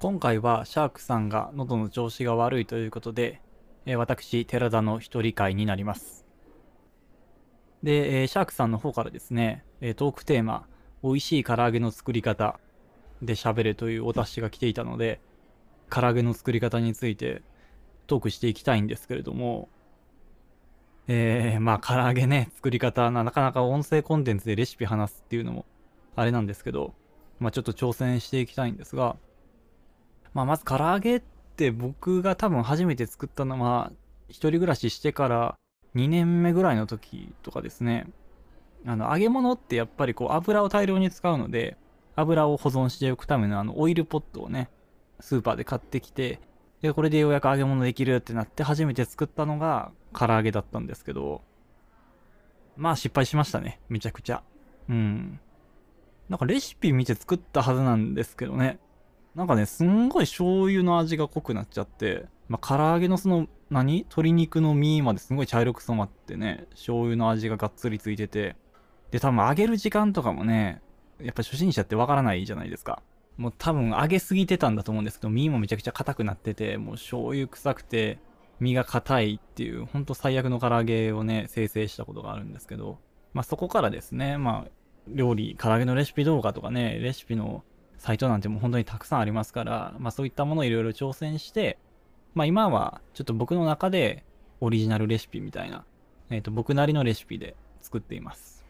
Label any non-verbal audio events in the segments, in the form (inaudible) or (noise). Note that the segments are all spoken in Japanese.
今回はシャークさんが喉の調子が悪いということで、えー私、寺田の一人会になります。で、えーシャークさんの方からですね、えートークテーマ、美味しい唐揚げの作り方で喋るというお達しが来ていたので、唐揚げの作り方についてトークしていきたいんですけれども、えー、まあ唐揚げね、作り方な、なかなか音声コンテンツでレシピ話すっていうのもあれなんですけど、まあちょっと挑戦していきたいんですが、まあまず唐揚げって僕が多分初めて作ったのは、一人暮らししてから2年目ぐらいの時とかですね。あの、揚げ物ってやっぱりこう油を大量に使うので、油を保存しておくためのあのオイルポットをね、スーパーで買ってきて、で、これでようやく揚げ物できるってなって初めて作ったのが唐揚げだったんですけど、まあ失敗しましたね。めちゃくちゃ。うん。なんかレシピ見て作ったはずなんですけどね。なんかね、すんごい醤油の味が濃くなっちゃって、まあ、唐揚げのその、何？鶏肉の身まですごい茶色く染まってね、醤油の味ががっつりついてて、で、多分揚げる時間とかもね、やっぱ初心者ってわからないじゃないですか。もう多分揚げすぎてたんだと思うんですけど、身もめちゃくちゃ硬くなってて、もう醤油臭くて、身が硬いっていう、ほんと最悪の唐揚げをね、生成したことがあるんですけど、まあそこからですね、まあ、料理、唐揚げのレシピ動画とかね、レシピのサイトなんてもう本当にたくさんありますから、まあそういったものをいろいろ挑戦して、まあ今はちょっと僕の中でオリジナルレシピみたいな、えっ、と僕なりのレシピで作っています。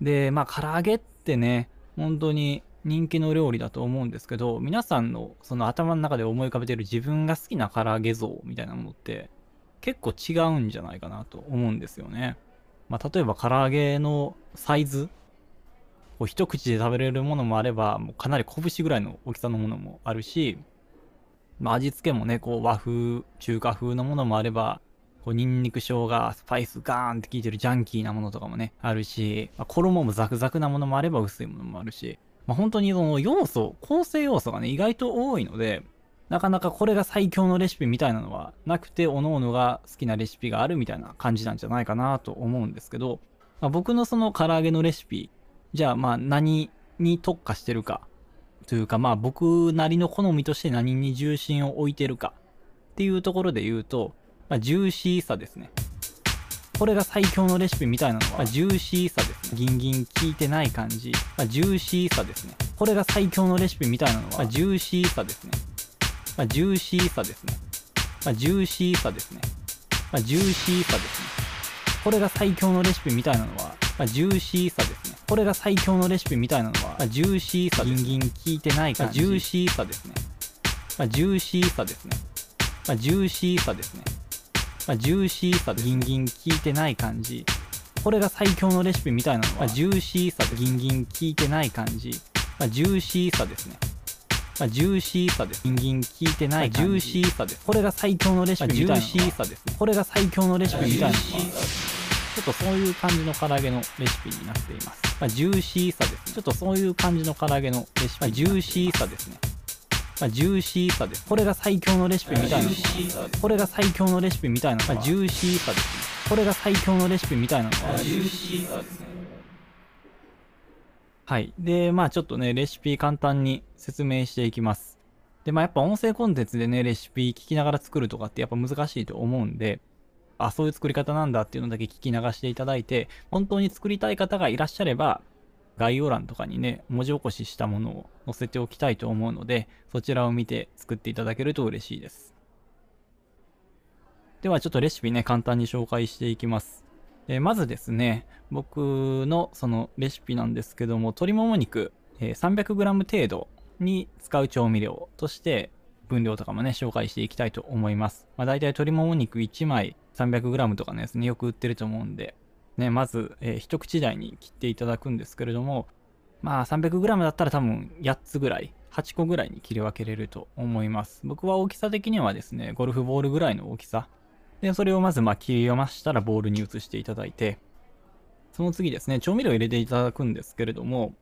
で、まあ唐揚げってね、本当に人気の料理だと思うんですけど、皆さんのその頭の中で思い浮かべてる自分が好きな唐揚げ像みたいなものって結構違うんじゃないかなと思うんですよね。まあ例えば唐揚げのサイズこう一口で食べれるものもあれば、もうかなり拳ぐらいの大きさのものもあるし、まあ、味付けもね、こう和風、中華風のものもあれば、こうニンニク、生姜、スパイスガーンって効いてるジャンキーなものとかもね、あるし、まあ、衣もザクザクなものもあれば薄いものもあるし、まあ、本当にその要素、構成要素がね、意外と多いので、なかなかこれが最強のレシピみたいなのはなくて、各々が好きなレシピがあるみたいな感じなんじゃないかなと思うんですけど、まあ、僕のその唐揚げのレシピ、じゃあまあ何に特化してるかというかまあ僕なりの好みとして何に重心を置いてるかっていうところで言うと、まあ、ジューシーさですね。これが最強のレシピみたいなのは、まあ、ジューシーさですね。ギンギン効いてない感じ。まあ、ジューシーさですね。これが最強のレシピみたいなのは、まあ、ジューシーさですね。まあ、ジューシーさですね。まあ、ジューシーさですね。まあ、ジューシーさですね。これが最強のレシピみたいなのは、まあ、ジューシーさです。これが最強のレシピみたいなのは、まあ、ジューシーさ、ギンギン効いてない感じ。まあ、ジューシーさですね。まあ、ジューシーさですね。まあ、ジューシーさですね。まあ、ジューシーさ、ギンギン効いてない感じ。これが最強のレシピみたいなのは、まあ、ジューシーさ、ギンギン効いてない感じ。まあ、ジューシーさですね。まあ、ジューシーさです。ギンギン効いてない。ジューシーさです。これが最強のレシピみたいなジューシーさですね。これが最強のレシピみたいなちょっとそういう感じの唐揚げのレシピになっています。まあ、ジューシーさですね。ちょっとそういう感じの唐揚げのレシピ。まあ、ジューシーさですね。まあ、ジューシーさです。これが最強のレシピみたいなこれが最強のレシピみたいなまあ、ジューシーさですね。これが最強のレシピみたいなのは、ジューシーさですね。はい。で、まあちょっとね、レシピ簡単に説明していきます。で、まあやっぱ音声コンテンツでね、レシピ聞きながら作るとかってやっぱ難しいと思うんで、あ、そういう作り方なんだっていうのだけ聞き流していただいて、本当に作りたい方がいらっしゃれば、概要欄とかにね、文字起こししたものを載せておきたいと思うので、そちらを見て作っていただけると嬉しいです。ではちょっとレシピね、簡単に紹介していきます。えまずですね、僕のそのレシピなんですけども、鶏もも肉、え 300g 程度に使う調味料として、分量とかもね、紹介していきたいと思います。まあ大体鶏もも肉1枚 300g とかのやつね、よく売ってると思うんで、ね、まず、えー一口大に切っていただくんですけれども、まあ 300g だったら多分8つぐらい、8個ぐらいに切り分けれると思います。僕は大きさ的にはですね、ゴルフボールぐらいの大きさ。で、それをまずまあ切りましたらボウルに移していただいて、その次ですね、調味料を入れていただくんですけれども、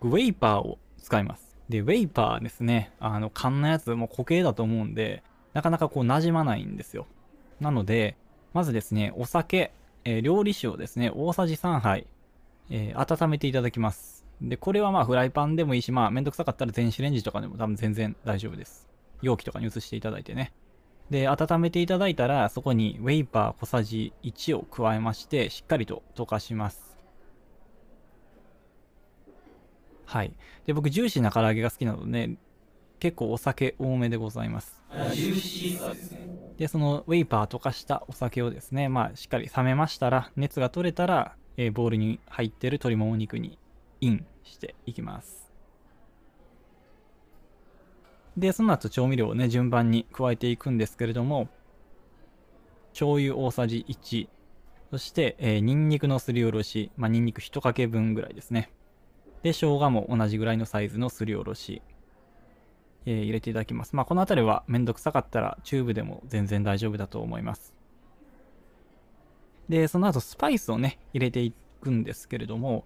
ウェイパーを使います。で、ウェイパーですね、あの、缶のやつ、もう固形だと思うんで、なかなかこう馴染まないんですよ。なので、まずですね、お酒、えー料理酒をですね、大さじ3杯、えー温めていただきます。で、これはまあフライパンでもいいし、まあめんどくさかったら電子レンジとかでも多分全然大丈夫です。容器とかに移していただいてね。で、温めていただいたら、そこにウェイパー小さじ1を加えまして、しっかりと溶かします。はい。で、僕、ジューシーな唐揚げが好きなので、ね、結構お酒多めでございます。ジューシーさですね。で、そのウェイパー溶かしたお酒をですね、まあ、しっかり冷めましたら、熱が取れたら、えー、ボウルに入ってる鶏もも肉にインしていきます。で、その後調味料をね、順番に加えていくんですけれども、醤油大さじ1、そして、えー、ニンニクのすりおろし、まあ、ニンニク1かけ分ぐらいですね。で、生姜も同じぐらいのサイズのすりおろし、えー、入れていただきます。まあ、この辺りはめんどくさかったらチューブでも全然大丈夫だと思います。で、その後スパイスをね、入れていくんですけれども、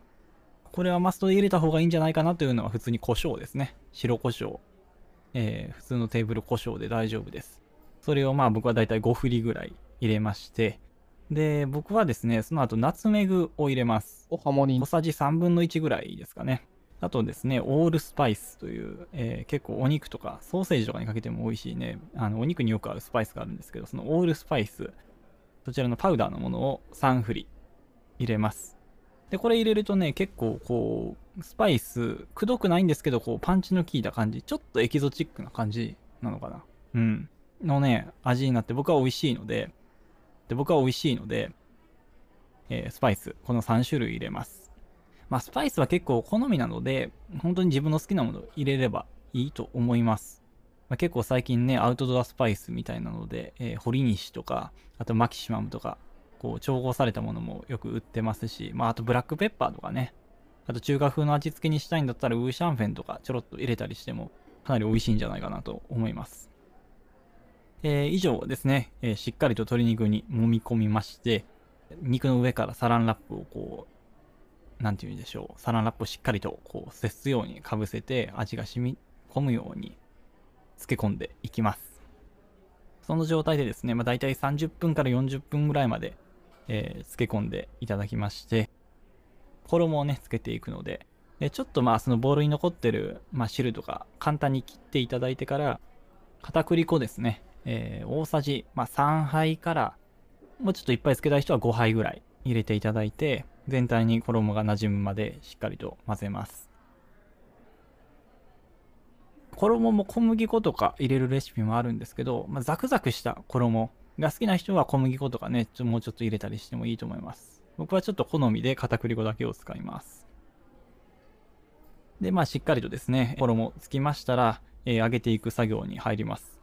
これはマストで入れた方がいいんじゃないかなというのは普通に胡椒ですね。白胡椒。えー、普通のテーブル胡椒で大丈夫です。それをまあ僕はだいたい5振りぐらい入れまして、で、僕はですね、その後ナツメグを入れます。お、ハモニ小さじ3分の1ぐらいですかね。あとですね、オールスパイスという、えー、結構お肉とかソーセージとかにかけても美味しいね、あのお肉によく合うスパイスがあるんですけど、そのオールスパイス、そちらのパウダーのものを3振り入れます。で、これ入れるとね、結構こう、スパイス、くどくないんですけど、こう、パンチの効いた感じ、ちょっとエキゾチックな感じなのかな。うん。のね、味になって僕は美味しいので、で、僕は美味しいので、えー、スパイス、この3種類入れます。まあ、スパイスは結構好みなので、本当に自分の好きなものを入れればいいと思います。まあ、結構最近ね、アウトドアスパイスみたいなので、えー、堀西とか、あとマキシマムとか、こう、調合されたものもよく売ってますし、まあ、あとブラックペッパーとかね、あと中華風の味付けにしたいんだったらウーシャンフェンとかちょろっと入れたりしても、かなり美味しいんじゃないかなと思います。えー、以上ですね、えー、しっかりと鶏肉に揉み込みまして、肉の上からサランラップをこう、なんて言うんでしょう。サランラップをしっかりとこう接すようにかぶせて味が染み込むように漬け込んでいきます。その状態でですね、まあ、大体30分から40分ぐらいまで、えー、漬け込んでいただきまして、衣をね、つけていくので、でちょっとまあそのボウルに残ってる、まあ、汁とか簡単に切っていただいてから、片栗粉ですね、えー、大さじ、まあ、3杯からもうちょっといっぱいつけたい人は5杯ぐらい入れていただいて、全体に衣が馴染むまでしっかりと混ぜます。衣も小麦粉とか入れるレシピもあるんですけど、まあ、ザクザクした衣が好きな人は小麦粉とかね、ちょもうちょっと入れたりしてもいいと思います。僕はちょっと好みで片栗粉だけを使います。で、まあしっかりとですね、衣つきましたら、えー、揚げていく作業に入ります。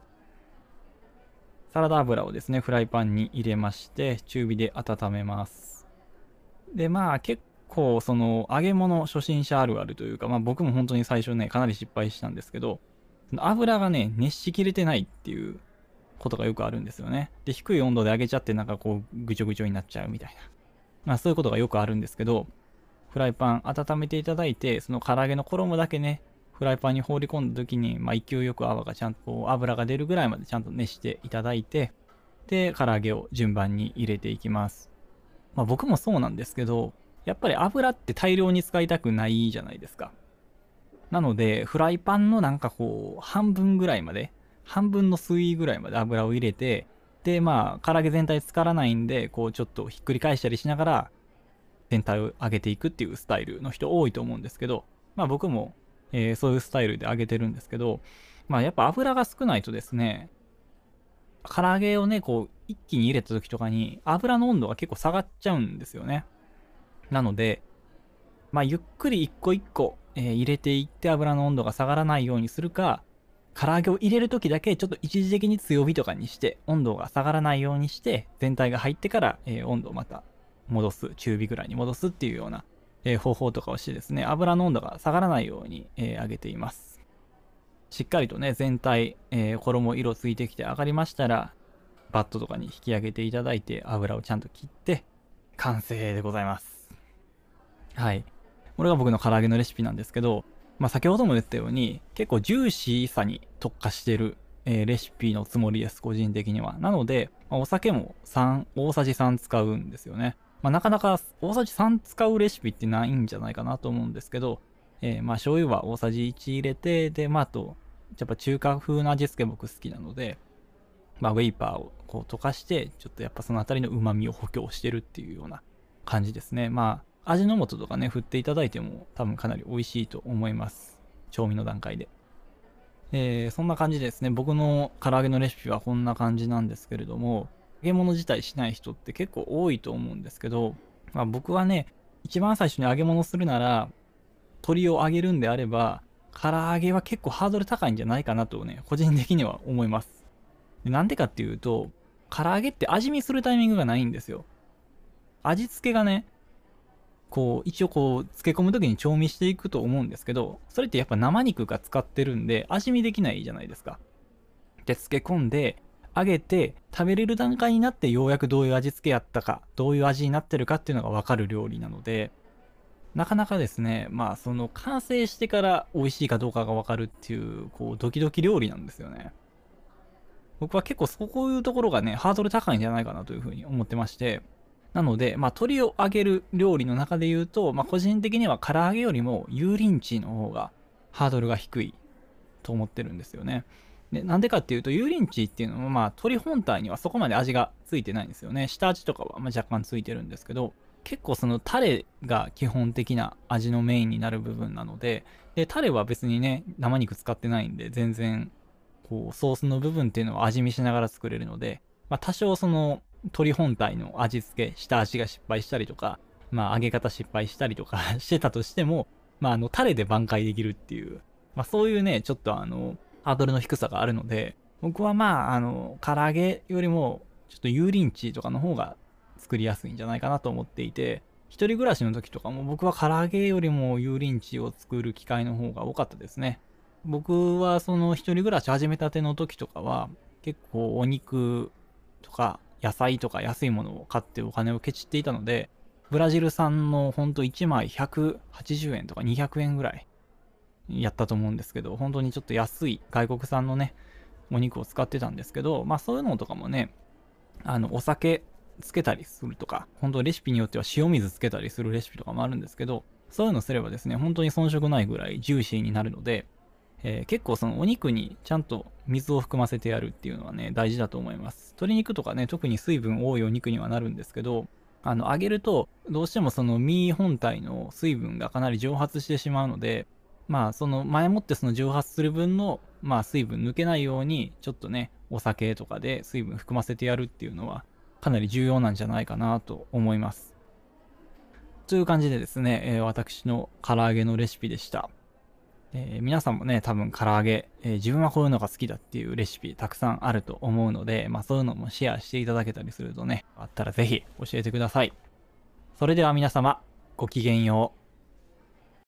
サラダ油をですね、フライパンに入れまして、中火で温めます。で、まあ結構その揚げ物初心者あるあるというか、まあ僕も本当に最初ね、かなり失敗したんですけど、油がね、熱しきれてないっていうことがよくあるんですよね。で、低い温度で揚げちゃってなんかこうぐちょぐちょになっちゃうみたいな。まあそういうことがよくあるんですけど、フライパン温めていただいて、その唐揚げの衣だけね、フライパンに放り込んだ時に、まあ、勢いよく泡がちゃんと油が出るぐらいまでちゃんと熱していただいて、で、唐揚げを順番に入れていきます。まあ、僕もそうなんですけど、やっぱり油って大量に使いたくないじゃないですか。なので、フライパンのなんかこう、半分ぐらいまで、半分の水位ぐらいまで油を入れて、で、まあ、唐揚げ全体浸からないんで、こう、ちょっとひっくり返したりしながら、全体を上げていくっていうスタイルの人多いと思うんですけど、まあ僕もえー、そういうスタイルで揚げてるんですけど、まあやっぱ油が少ないとですね、唐揚げをね、こう、一気に入れた時とかに油の温度が結構下がっちゃうんですよね。なので、まあゆっくり一個一個、えー、入れていって油の温度が下がらないようにするか、唐揚げを入れる時だけちょっと一時的に強火とかにして、温度が下がらないようにして、全体が入ってから、えー、温度をまた戻す、中火ぐらいに戻すっていうようなえー、方法とかをしてですね、油の温度が下がらないように、えー、揚げています。しっかりとね、全体、えー、衣色ついてきて上がりましたら、バットとかに引き上げていただいて、油をちゃんと切って、完成でございます。はい。これが僕の唐揚げのレシピなんですけど、まあ、先ほども言ったように、結構ジューシーさに特化してる、えー、レシピのつもりです、個人的には。なので、まあ、お酒も3、大さじ3使うんですよね。まあ、なかなか大さじ3使うレシピってないんじゃないかなと思うんですけど、えー、まあ醤油は大さじ1入れて、で、まああと、やっぱ中華風の味付け僕好きなので、まあウェイパーをこう溶かして、ちょっとやっぱそのあたりの旨味を補強してるっていうような感じですね。まあ味の素とかね、振っていただいても多分かなり美味しいと思います。調味の段階で。えー、そんな感じですね。僕の唐揚げのレシピはこんな感じなんですけれども、揚げ物自体しない人って結構多いと思うんですけど、まあ、僕はね、一番最初に揚げ物するなら、鶏を揚げるんであれば、唐揚げは結構ハードル高いんじゃないかなとね、個人的には思います。なんでかっていうと、唐揚げって味見するタイミングがないんですよ。味付けがね、こう、一応こう、漬け込む時に調味していくと思うんですけど、それってやっぱ生肉が使ってるんで、味見できないじゃないですか。で、漬け込んで、揚げて、食べれる段階になってようやくどういう味付けやったか、どういう味になってるかっていうのがわかる料理なので、なかなかですね、まあ、その、完成してから美味しいかどうかがわかるっていう、こう、ドキドキ料理なんですよね。僕は結構そういうところがね、ハードル高いんじゃないかなというふうに思ってまして、なので、まあ、鶏を揚げる料理の中で言うと、まあ、個人的には唐揚げよりも油淋鶏の方がハードルが低いと思ってるんですよね。で、なんでかっていうと、油淋鶏っていうのは、まあ、鶏本体にはそこまで味がついてないんですよね。下味とかはま若干ついてるんですけど、結構そのタレが基本的な味のメインになる部分なので、で、タレは別にね、生肉使ってないんで、全然、こう、ソースの部分っていうのを味見しながら作れるので、まあ、多少その、鶏本体の味付け、下味が失敗したりとか、まあ揚げ方失敗したりとか (laughs) してたとしても、まああのタレで挽回できるっていう、まあそういうね、ちょっとあの、ハードルの低さがあるので、僕はまああの、唐揚げよりも、ちょっと油淋鶏とかの方が作りやすいんじゃないかなと思っていて、一人暮らしの時とかも僕は唐揚げよりも油淋鶏を作る機会の方が多かったですね。僕はその一人暮らし始めたての時とかは結構お肉とか野菜とか安いものを買ってお金をケチっていたので、ブラジル産のほんと1枚180円とか200円ぐらいやったと思うんですけど、本当にちょっと安い外国産のね、お肉を使ってたんですけど、まあそういうのとかもね、あの、お酒つけたりするとか、本当レシピによっては塩水つけたりするレシピとかもあるんですけど、そういうのすればですね、本当に遜色ないぐらいジューシーになるので、えー、結構そのお肉にちゃんと水を含ませてやるっていうのはね、大事だと思います。鶏肉とかね、特に水分多いお肉にはなるんですけど、あの、揚げると、どうしてもその身本体の水分がかなり蒸発してしまうので、まあ、その前もってその蒸発する分の、まあ、水分抜けないように、ちょっとね、お酒とかで水分含ませてやるっていうのは、かなり重要なんじゃないかなと思います。という感じでですね、えー、私の唐揚げのレシピでした。えー、皆さんもね、多分唐揚げ、えー、自分はこういうのが好きだっていうレシピたくさんあると思うので、まあそういうのもシェアしていただけたりするとね、あったらぜひ教えてください。それでは皆様、ごきげんよう。